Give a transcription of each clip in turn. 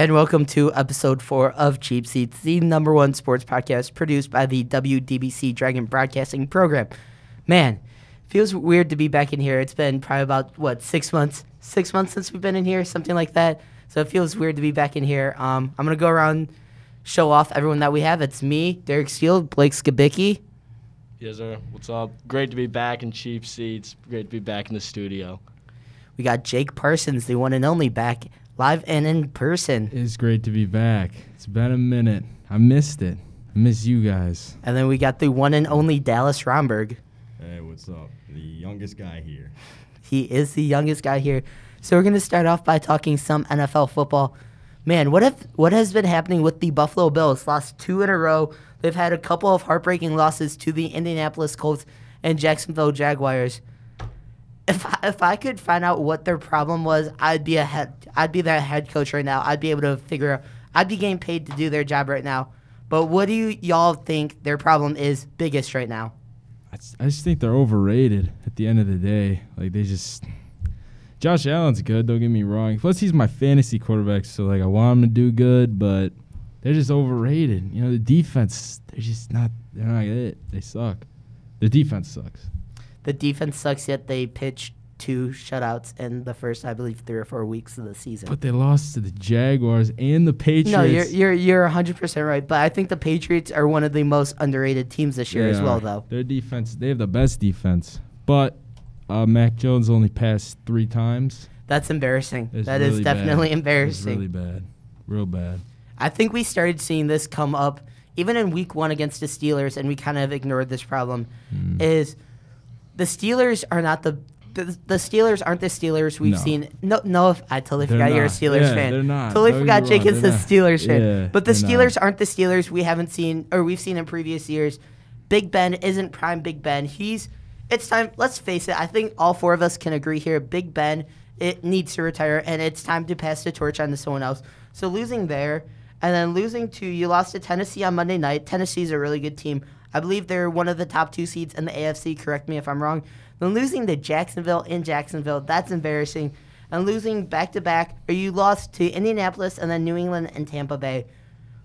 and welcome to episode four of Cheap Seats, the number one sports podcast produced by the WDBC Dragon Broadcasting Program. Man, feels weird to be back in here. It's been probably about what six months, six months since we've been in here, something like that. So it feels weird to be back in here. Um, I'm gonna go around, show off everyone that we have. It's me, Derek Steele, Blake Skibicki. Yes, sir. What's up? Great to be back in cheap seats. Great to be back in the studio. We got Jake Parsons, the one and only, back live and in person. It's great to be back. It's been a minute. I missed it. I miss you guys. And then we got the one and only Dallas Romberg. Hey, what's up? The youngest guy here. He is the youngest guy here. So we're going to start off by talking some NFL football. Man, what if what has been happening with the Buffalo Bills? Lost two in a row. They've had a couple of heartbreaking losses to the Indianapolis Colts and Jacksonville Jaguars. If I, if I could find out what their problem was, I'd be a head I'd be their head coach right now. I'd be able to figure out I'd be getting paid to do their job right now. But what do you y'all think their problem is biggest right now? I just, I just think they're overrated at the end of the day. Like they just Josh Allen's good, don't get me wrong. Plus he's my fantasy quarterback, so like I want him to do good, but they're just overrated. You know, the defense they're just not they're not it. They suck. The defense sucks. The defense sucks, yet they pitched two shutouts in the first, I believe, three or four weeks of the season. But they lost to the Jaguars and the Patriots. no, you're you're you're 100 percent right. But I think the Patriots are one of the most underrated teams this year They as well, are. though. Their defense, they have the best defense. But uh, Mac Jones only passed three times. That's embarrassing. It's That is really bad. definitely It's embarrassing. really bad. Real bad. I think we started seeing this come up even in week one against the Steelers, and we kind of ignored this problem. Mm. Is the Steelers are not the the, the Steelers aren't the Steelers we've No. seen. No, no, I totally They're forgot you're a. Steelers Yeah, fan. they're not. Totally Don't forgot Jake is a. Steelers fan. Yeah, but the Steelers not. aren't the Steelers we haven't seen or we've seen in previous years. Big Ben isn't prime Big Ben. He's it's time. Let's face it. I think all four of us can agree here. Big Ben it needs to retire, and it's time to pass the torch on to someone else. So losing there, and then losing to you lost to Tennessee on Monday night. Tennessee's a really good team. I believe they're one of the top two seeds in the AFC. Correct me if I'm wrong. Then losing to Jacksonville in Jacksonville, that's embarrassing. And losing back to back, or you lost to Indianapolis and then New England and Tampa Bay.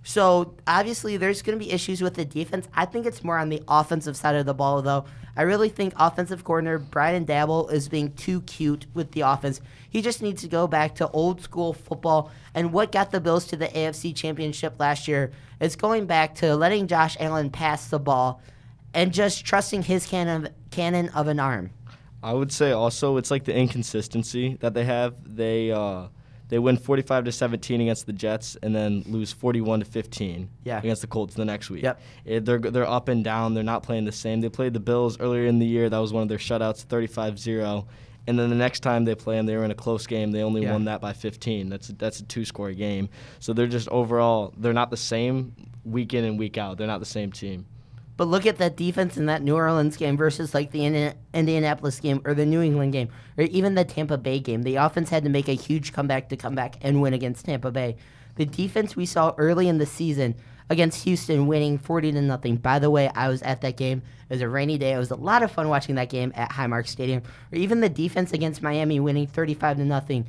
So obviously, there's going to be issues with the defense. I think it's more on the offensive side of the ball, though. I really think offensive coordinator Brian Daboll is being too cute with the offense. He just needs to go back to old school football. And what got the Bills to the AFC Championship last year is going back to letting Josh Allen pass the ball and just trusting his cannon cannon of an arm. I would say also it's like the inconsistency that they have. They uh, they win 45 to 17 against the Jets and then lose 41 to 15 Yeah. against the Colts the next week. Yep. Eh, they're they're up and down. They're not playing the same. They played the Bills earlier in the year. That was one of their shutouts, 35-0. And then the next time they play them, they were in a close game. They only Yeah. won that by 15. That's a, that's a two-score game. So they're just overall they're not the same week in and week out. They're not the same team. But look at that defense in that New Orleans game versus like the Indi- Indianapolis game or the New England game or even the Tampa Bay game. The offense had to make a huge comeback to come back and win against Tampa Bay. The defense we saw early in the season against Houston winning 40 to nothing. By the way, I was at that game. It was a rainy day. It was a lot of fun watching that game at Highmark Stadium. Or even the defense against Miami winning 35 to nothing,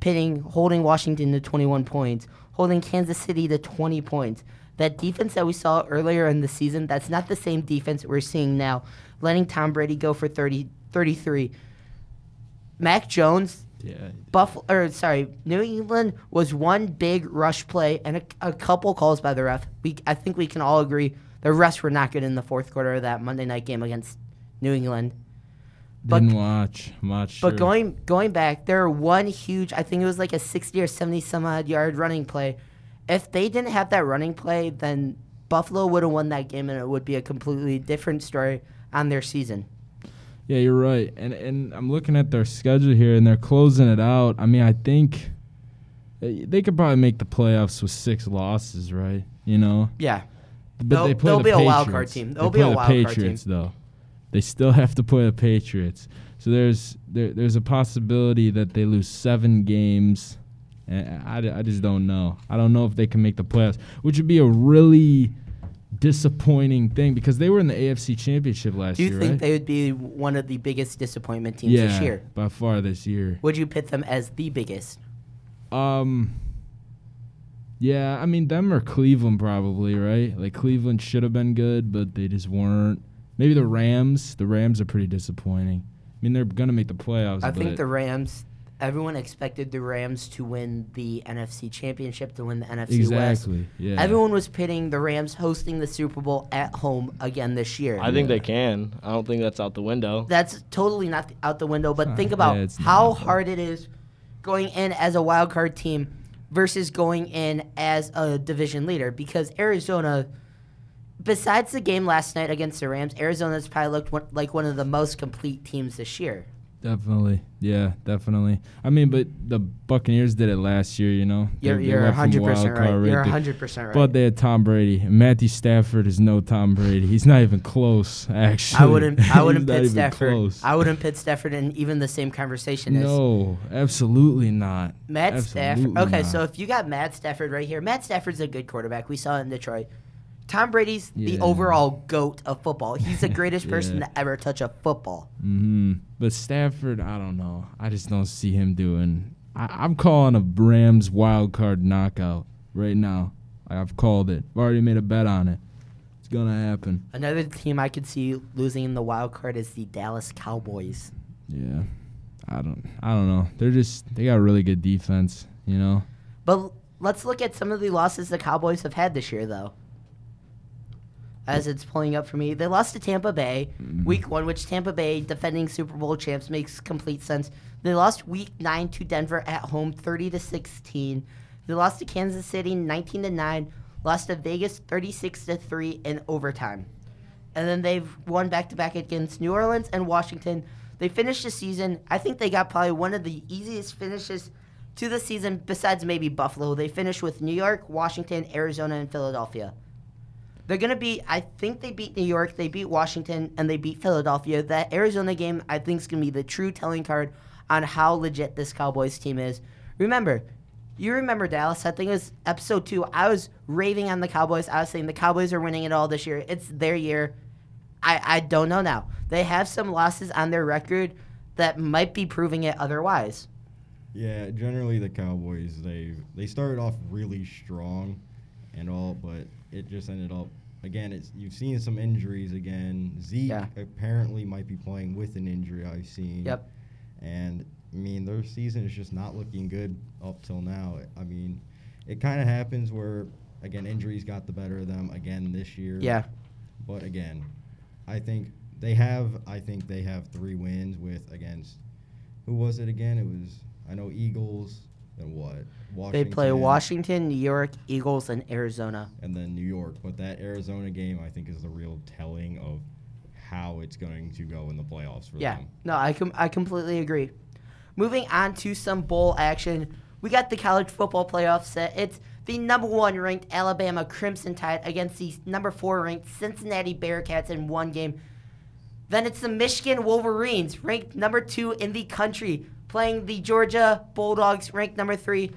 pitting holding Washington to 21 points, holding Kansas City to 20 points that defense that we saw earlier in the season, that's not the same defense we're seeing now. Letting Tom Brady go for 30, 33. Mac Jones, Yeah. Buffalo, or sorry, New England was one big rush play and a, a couple calls by the ref. We, I think we can all agree the refs were not good in the fourth quarter of that Monday night game against New England. But- Didn't watch. I'm not sure. But going going back, there were one huge, I think it was like a 60 or 70 some odd yard running play. If they didn't have that running play, then Buffalo would have won that game and it would be a completely different story on their season. Yeah, you're right. And and I'm looking at their schedule here, and they're closing it out. I mean, I think eh, they could probably make the playoffs with six losses, right? You know, Yeah. but They'll- they play they'll the be a wild card team. They'll they be a the wild card team. Patriots, though. They still have to play the Patriots. So there's there, there's a possibility that they lose seven games. And I, I just don't know. I don't know if they can make the playoffs, which would be a really disappointing thing because they were in the AFC Championship last year. Do you think right? they would be one of the biggest disappointment teams yeah, this year? by far this year. Would you pit them as the biggest? Um, Yeah, I mean them or Cleveland probably, right? Like Cleveland should have been good, but they just weren't. Maybe the Rams. The Rams are pretty disappointing. I mean, they're gonna make the playoffs. I think the Rams. Everyone expected the Rams to win the NFC Championship, to win the NFC West. exactly. Yeah. Everyone was pitting the Rams hosting the Super Bowl at home again this year. I think Yeah. they can. I don't think that's out the window. That's totally not out the window. But not- think about yeah, how not. hard it is going in as a wild card team versus going in as a division leader. Because Arizona, besides the game last night against the Rams, Arizona's probably looked one, like one of the most complete teams this year. Definitely. Yeah, definitely. I mean, but the Buccaneers did it last year, you know. They- You're you're went from 100 wild percent card right. You're. 100 percent right. But they had Tom Brady. And Matthew Stafford is no Tom Brady. He's not even close, actually. I wouldn't. I wouldn't pit Stafford. close. I wouldn't pit Stafford in even the same conversation as No, absolutely not. Matt Stafford. Okay, not. so if you got Matt Stafford right here, Matt Stafford's a good quarterback. We saw it in Detroit. Tom Brady's the overall goat of football. He's the greatest person Yeah. to ever touch a football. hmm But Stafford, I don't know. I just don't see him doing. I, I'm calling a Rams wild card knockout right now. I've called it. I've already made a bet on it. It's gonna happen. Another team I could see losing in the wild card is the Dallas Cowboys. Yeah. I don't. I don't know. They're just. They got really good defense. You know. But let's look at some of the losses the Cowboys have had this year, though. As it's pulling up for me, they lost to Tampa Bay mm-hmm. week one, which Tampa Bay, defending Super Bowl champs, makes complete sense. They lost week nine to Denver at home, thirty to sixteen. They lost to Kansas City, nineteen to nine. Lost to Vegas, thirty-six to three in overtime. And then they've won back to back against New Orleans and Washington. They finished the season. I think they got probably one of the easiest finishes to the season, besides maybe Buffalo. They finished with New York, Washington, Arizona, and Philadelphia. They're going to beat, I think they beat New York, they beat Washington, and they beat Philadelphia. That Arizona game, I think, is going to be the true telling card on how legit this Cowboys team is. Remember, you remember Dallas, I think it was episode two. I was raving on the Cowboys. I was saying the Cowboys are winning it all this year. It's their year. I, I don't know now. They have some losses on their record that might be proving it otherwise. Yeah, generally the Cowboys they they started off really strong and all, but it just ended up again. It's you've seen some injuries again. Zeke Yeah. apparently might be playing with an injury. I've seen. Yep. And I mean their season is just not looking good up till now. I mean, it kind of happens where again injuries got the better of them again this year. Yeah. But again, I think they have. I think they have three wins with against. Who was it again? It was I know Eagles and what They play Washington, New York, Eagles, and Arizona. and then New York. But that Arizona game, I think, is the real telling of how it's going to go in the playoffs for Yeah, them. no, I com- I completely agree. Moving on to some bowl action, we got the college football playoff set. It's the number one ranked Alabama Crimson Tide against the number four ranked Cincinnati Bearcats in one game. Then it's the Michigan Wolverines, ranked number two in the country, playing the Georgia Bulldogs, ranked number three.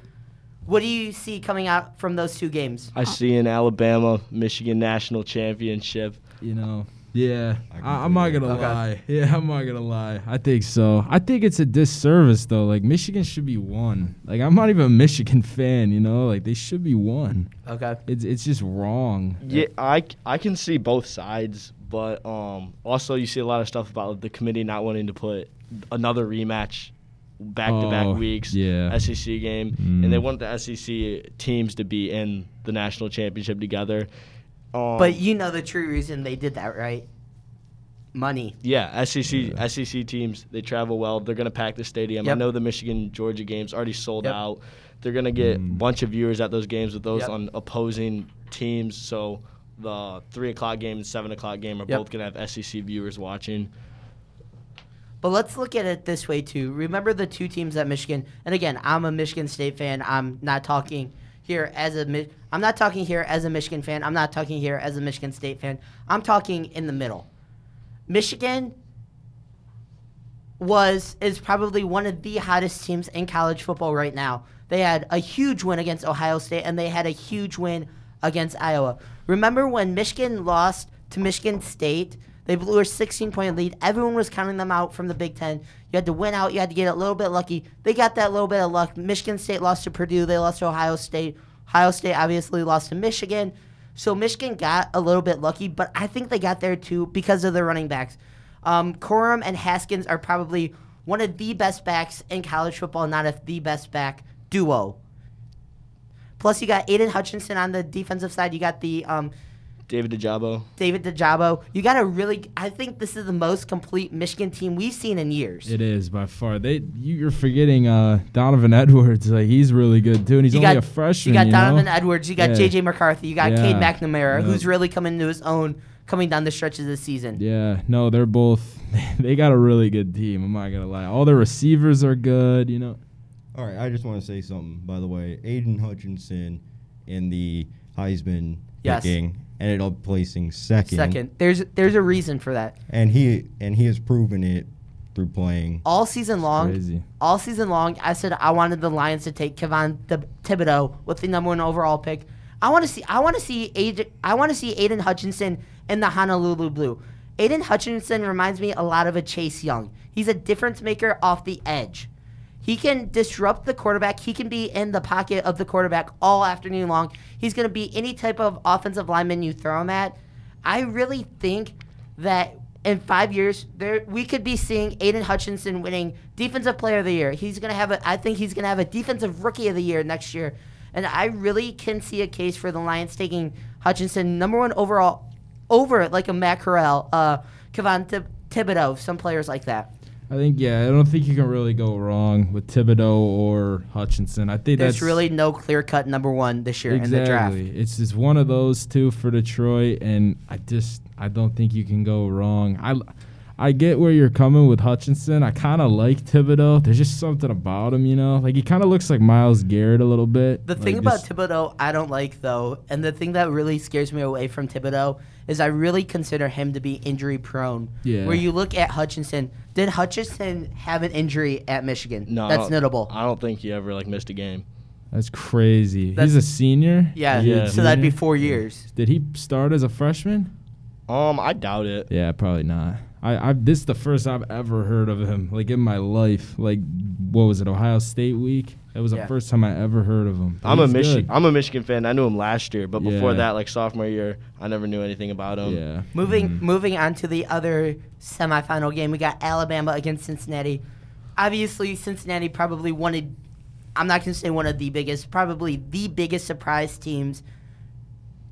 What do you see coming out from those two games? I see an Alabama Michigan national championship. You know. Yeah, I I, I'm not gonna. Okay. lie. Yeah, I'm not gonna lie. I think so. I think it's a disservice though. Like Michigan should be one. Like I'm not even a Michigan fan. You know, like they should be one. Okay. It's it's just wrong. Yeah, I, I can see both sides, but um, also you see a lot of stuff about the committee not wanting to put another rematch back to back Oh, weeks. yeah. SEC game, and they Mm. want the SEC teams to be in the national championship together. Um, But you know the true reason they did that, right? Money. Yeah, SEC SEC teams they travel well. They're gonna pack the stadium. I know the Michigan Georgia games already sold Yep. out. They're gonna get a Mm. bunch of viewers at those games with those Yep. on opposing teams. So the three o'clock game and seven o'clock game are Yep. both gonna have SEC viewers watching. But let's look at it this way too. Remember the two teams at Michigan, and again, I'm a Michigan State fan. I'm not talking here as a I'm not talking here as a Michigan fan. I'm not talking here as a Michigan State fan. I'm talking in the middle. Michigan was is probably one of the hottest teams in college football right now. They had a huge win against Ohio State and they had a huge win against Iowa. Remember when Michigan lost to Michigan State? They blew a 16 point lead. Everyone was counting them out from the Big Ten. You had to win out. You had to get a little bit lucky. They got that little bit of luck. Michigan State lost to Purdue. They lost to Ohio State. Ohio State obviously lost to Michigan. So Michigan got a little bit lucky, but I think they got there too because of the running backs. Um, Corum and Haskins are probably one of the best backs in college football, not if the best back duo. Plus, you got Aidan Hutchinson on the defensive side. You got the um, David Ojabo. David Ojabo. You got a really. I think this is the most complete Michigan team we've seen in years. It is by far. They you, you're forgetting uh, Donovan Edwards. Like he's really good too, and he's you only got a freshman. You got you Donovan know? Edwards. You got Yeah. J.J. McCarthy. You got Yeah. Cade McNamara, Yep. who's really coming into his own coming down the stretch of the season. Yeah, no, they're both. They got a really good team. I'm not gonna lie. All the receivers are good. You know. All right, I just want to say something. By the way, Aidan Hutchinson in the Heisman Yes. picking and ended up placing second. Second, there's there's a reason for that. and he and he has proven it through playing. All season long, Crazy. all season long, I said I wanted the Lions to take Kayvon Thib- Thibodeaux with the number one overall pick. I want to see. I want to see. Aidan, I want to see Aidan Hutchinson in the Honolulu Blue. Aiden Hutchinson reminds me a lot of a Chase Young. He's a difference maker off the edge. He can disrupt the quarterback. He can be in the pocket of the quarterback all afternoon long. He's going to be any type of offensive lineman you throw him at. I really think that in five years, there we could be seeing Aidan Hutchinson winning Defensive Player of the Year. He's going to have a. I think he's going to have a Defensive Rookie of the Year next year, and I really can see a case for the Lions taking Hutchinson number one overall over like a Matt Corral, uh, Kayvon Thib- Thibodeaux, some players like that. I think yeah. I don't think you can really go wrong with Thibodeaux or Hutchinson. I think There's that's really no clear cut number one this year in the draft. exactly. It's just one of those two for Detroit, and I just I don't think you can go wrong. I I get where you're coming with Hutchinson. I kind of like Thibodeaux. There's just something about him, you know. Like he kind of looks like Myles Garrett a little bit. The Like, thing about Thibodeaux I don't like though, and the thing that really scares me away from Thibodeaux is I really consider him to be injury prone. Yeah. Where you look at Hutchinson, did Hutchinson have an injury at Michigan? No, That's don't- notable. I don't think he ever like missed a game. that's crazy. That's- He's a senior. yeah, Is he a Yeah. so that'd be four years. Did he start as a freshman? Um, I doubt it. Yeah, probably not. I, I this is the first I've ever heard of him, like in my life. Like, what was it, Ohio State week? That was Yeah. the first time I ever heard of him. I'm a He's Michigan. I'm a Michigan fan. I knew him last year, but before Yeah. that, like sophomore year, I never knew anything about him. Yeah. Moving Mhm. moving on to the other semifinal game, we got Alabama against Cincinnati. Obviously, Cincinnati probably wanted. I'm not going to say one of the biggest, probably the biggest surprise teams.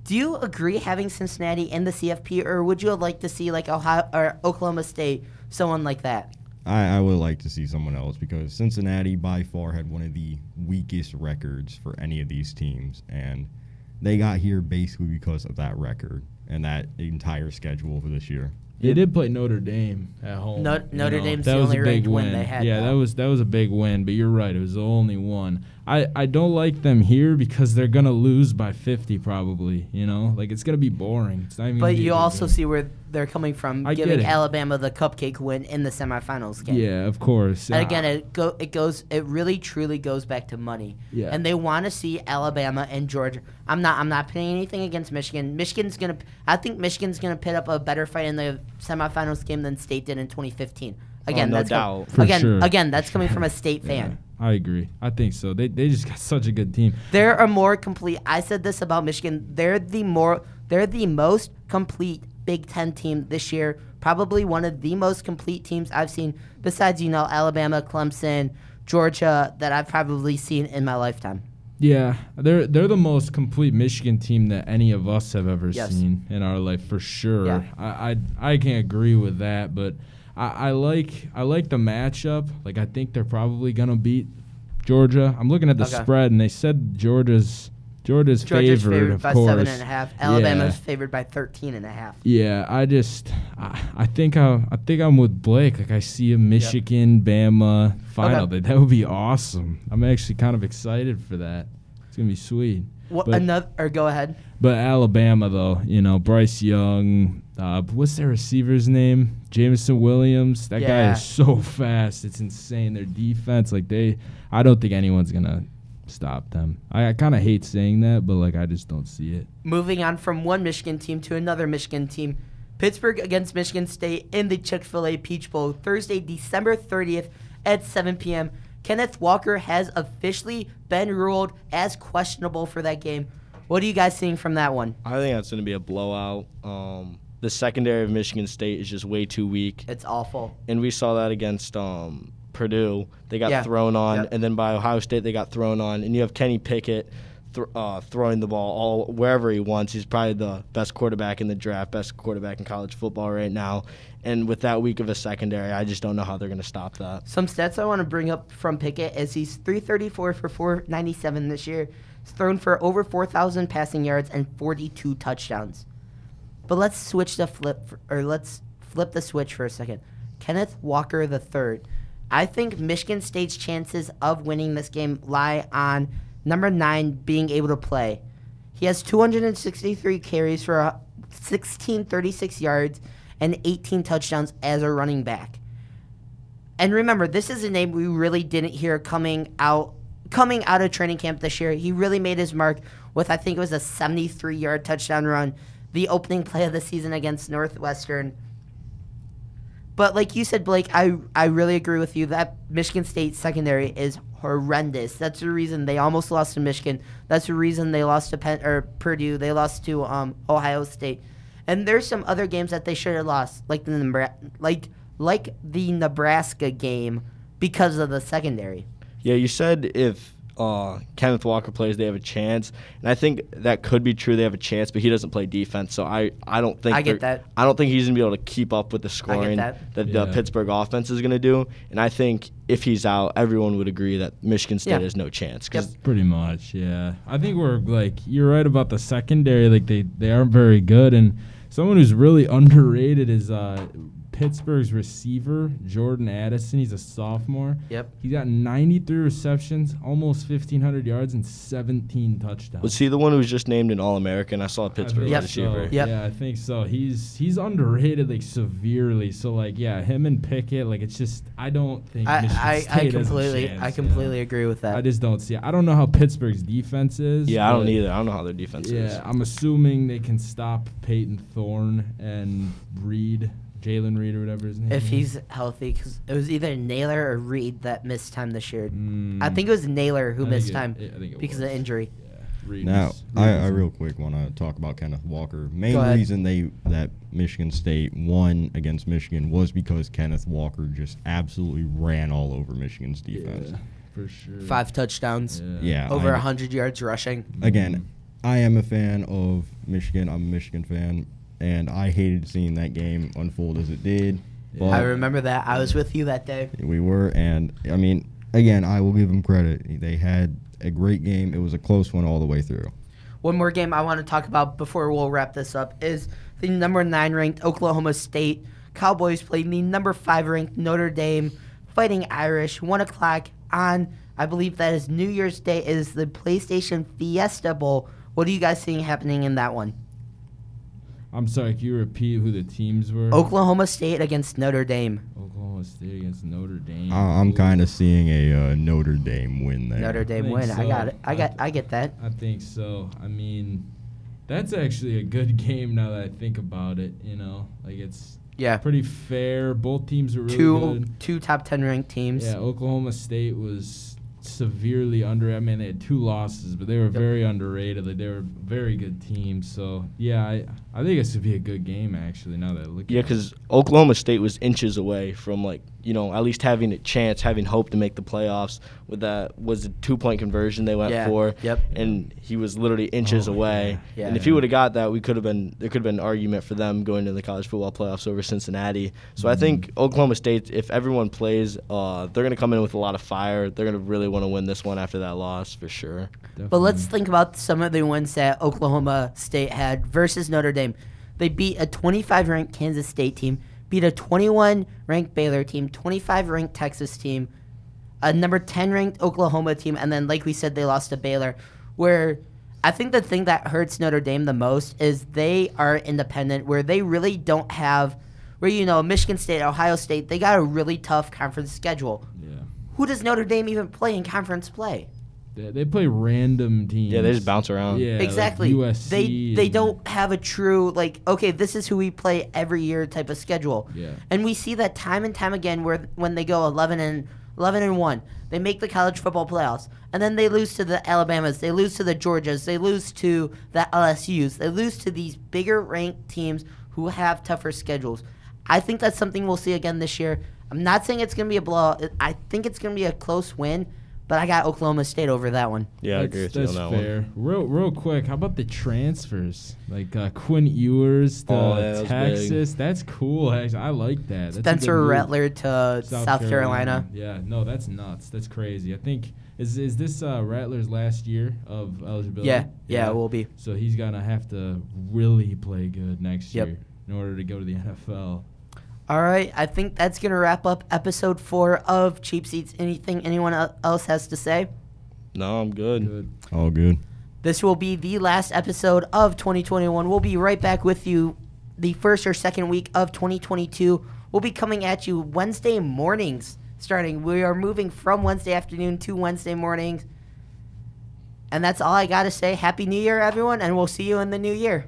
Do you agree having Cincinnati in the CFP, or would you like to see like Ohio or Oklahoma State, someone like that? I, I would like to see someone else because Cincinnati by far had one of the weakest records for any of these teams, and they got here basically because of that record and that entire schedule for this year. They did play Notre Dame at home. No- Notre know. Dame's that the was only a big win win. they had, Yeah, though. that was that was a big win. But you're right, it was the only one. I I don't like them here because they're gonna lose by 50 probably. You know, like it's gonna be boring. It's not even. But gonna be a you also game. see where they're coming from, I giving. Alabama the cupcake win in the semifinals game. Yeah, of course. And again, it go it goes it really truly goes back to money. Yeah. And they want to see Alabama and Georgia. I'm not I'm not putting anything against Michigan. Michigan's gonna I think Michigan's gonna pit up a better fight in the semifinals game than State did in 2015. Again, no that's com- doubt. For again sure. again that's coming from a State yeah, fan. I agree. I think so. They they just got such a good team. They're a more complete. I said this about Michigan. They're the more. They're the most complete Big Ten team this year. Probably one of the most complete teams I've seen, besides you know Alabama, Clemson, Georgia, that I've probably seen in my lifetime. Yeah, they're they're the most complete Michigan team that any of us have ever Yes. seen in our life for sure. Yeah. I, I I can agree with that, but I, I like I like the matchup. Like I think they're probably gonna beat Georgia. I'm looking at the Okay. spread and they said Georgia's Georgia's, Georgia's favored, favored by course. seven and a half. Alabama's Yeah. favored by 13 and a half. Yeah, I just I, I think I I think I'm with Blake. Like I see a Michigan Bama final. Okay. That that would be awesome. I'm actually kind of excited for that. It's gonna be sweet. What But- another? Or go ahead. But Alabama, though, you know, Bryce Young, uh, what's their receiver's name? Jameson Williams. That guy is so fast. It's insane. Their defense, like they, I don't think anyone's gonna stop them. I, I kind of hate saying that, but like I just don't see it. Moving on from one Michigan team to another Michigan team. Pittsburgh against Michigan State in the Chick fil A Peach Bowl, Thursday, December 30th at 7 p.m. Kenneth Walker has officially been ruled as questionable for that game. What are you guys seeing from that one? I think that's going to be a blowout. Um, the secondary of Michigan State is just way too weak, It's awful. and we saw that against um, Purdue. They got Yeah. thrown on, Yep. and then by Ohio State they got thrown on, and you have Kenny Pickett. Th- uh, throwing the ball all wherever he wants. He's probably the best quarterback in the draft, best quarterback in college football right now. And with that week of a secondary, I just don't know how they're going to stop that. Some stats I want to bring up from Pickett is he's 334 for 497 this year. He's thrown for over 4,000 passing yards and 42 touchdowns. But let's switch the flip, for, or let's flip the switch for a second. Kenneth Walker III. I think Michigan State's chances of winning this game lie on number nine being able to play. He has 263 carries for uh, 1636 yards and 18 touchdowns as a running back. And remember, this is a name we really didn't hear coming out coming out of training camp this year. He really made his mark with I think it was a 73 yard touchdown run, the opening play of the season against Northwestern. But like you said, Blake, I I really agree with you that Michigan State secondary is horrendous. That's the reason they almost lost to Michigan. That's the reason they lost to Penn, or Purdue. They lost to um, Ohio State. And there's some other games that they should have lost, like the like like the Nebraska game because of the secondary. Yeah, you said if uh, Kenneth Walker plays, they have a chance, and I think that could be true. They have a chance, but he doesn't play defense, so I, I don't think I get that. I don't think he's gonna be able to keep up with the scoring that. the Yeah. Pittsburgh offense is gonna do. And I think if he's out, everyone would agree that Michigan State Yeah. has no chance. 'cause Pretty much, yeah. I think we're like you're right about the secondary. Like they they aren't very good, and someone who's really underrated is uh, Pittsburgh's receiver Jordan Addison. He's a sophomore. Yep. He's got 93 receptions, almost 1,500 yards, and 17 touchdowns. Was he the one who was just named an All American? I saw a I Pittsburgh think Yep. receiver. So. Yep. Yeah, I think so. He's he's underrated like severely. So like yeah, him and Pickett, like it's just I don't think I, Michigan I, State I has a completely chance, I yeah. completely agree with that. I just don't see. It. I don't know how Pittsburgh's defense is. Yeah, I don't either. I don't know how their defense is. Yeah, I'm assuming they can stop Payton Thorne and Reed, Jalen Reed or whatever his name. if is. he's healthy, because it was either Nailor or Reed that missed time this year. Mm, I think it was Nailor who I think missed it- time I think it because was. of injury. Yeah, Reed Now, was- I, Reed I was- real quick want to talk about Kenneth Walker. Main Go ahead. reason they that Michigan State won against Michigan was because Kenneth Walker just absolutely ran all over Michigan's defense. Yeah, for sure. Five touchdowns, Yeah, over I- a hundred yards rushing. Again, I am a fan of Michigan. I'm a Michigan fan, and I hated seeing that game unfold as it did. But I remember that. I was with you that day. We were, and I mean, again, I will give them credit. They had a great game. It was a close one all the way through. One more game I want to talk about before we'll wrap this up is the number nine ranked Oklahoma State Cowboys playing the number five ranked Notre Dame Fighting Irish. One o'clock on, I believe that is New Year's Day. Is the PlayStation Fiesta Bowl. What are you guys seeing happening in that one? I'm sorry. Can you repeat who the teams were? Oklahoma State against Notre Dame. Oklahoma State against Notre Dame. Uh, I'm kind of seeing a uh, Notre Dame win there. Notre Dame think win. I got it. I got. I- I get that. I think so. I mean, that's actually a good game now that I think about it. You know, like it's Yeah. pretty fair. Both teams are really Two good. two top ten ranked teams. Yeah, Oklahoma State was severely under. I mean, they had two losses, but they were very underrated. Like they were a very good team. So yeah, I I think this would be a good game actually. Now that I look. Yeah, because Oklahoma State was inches away from like you know at least having a chance, having hope to make the playoffs. With that was a two point conversion they went Yeah, for. yep. And he was literally inches Oh, away. yeah, and if he would have got that, we could have been there could have been an argument for them going to the college football playoffs over Cincinnati. So I Mm-hmm. think Oklahoma State, if everyone plays, uh, they're gonna come in with a lot of fire. They're gonna really want to win this one after that loss for sure. But let's think about some of the wins that Oklahoma State had versus Notre Dame. They beat a 25 ranked Kansas State team, beat a 21 ranked Baylor team, 25 ranked Texas team, a number 10 ranked Oklahoma team, and then, like we said, they lost to Baylor. Where I think the thing that hurts Notre Dame the most is they are independent, where they really don't have, where, you know, Michigan State, Ohio State, they got a really tough conference schedule. Yeah. Who does Notre Dame even play in conference play? They, they play random teams. Yeah, they just bounce around. Yeah, like exactly. USC they they don't have a true like okay, this is who we play every year type of schedule. Yeah. And we see that time and time again where when they go 11 and 11 and 1. They make the college football playoffs. And then they lose to the Alabamas, they lose to the Georgias, they lose to the LSUs. They lose to these bigger ranked teams who have tougher schedules. I think that's something we'll see again this year. I'm not saying it's going to be a blowout. I think it's going to be a close win, but I got Oklahoma State over that one. Yeah, I that's, agree with you that's on that fair. one. Real, real quick. How about the transfers? Like uh, Quinn Ewers to Oh, yeah, that Texas. That's cool. Actually, I like that. That's a Spencer good. Rattler to South, Carolina. Yeah, no, that's nuts. That's crazy. I think is is this uh, Rattler's last year of eligibility? Yeah, yeah, it will be. So he's gonna have to really play good next Yep. year in order to go to the NFL. All right, I think that's going to wrap up episode four of Cheap Seats. Anything anyone else has to say? No, I'm good. Good. All good. This will be the last episode of 2021. We'll be right back with you the first or second week of 2022. We'll be coming at you Wednesday mornings starting. We are moving from Wednesday afternoon to Wednesday mornings. And that's all I got to say. Happy New Year, everyone, and we'll see you in the new year.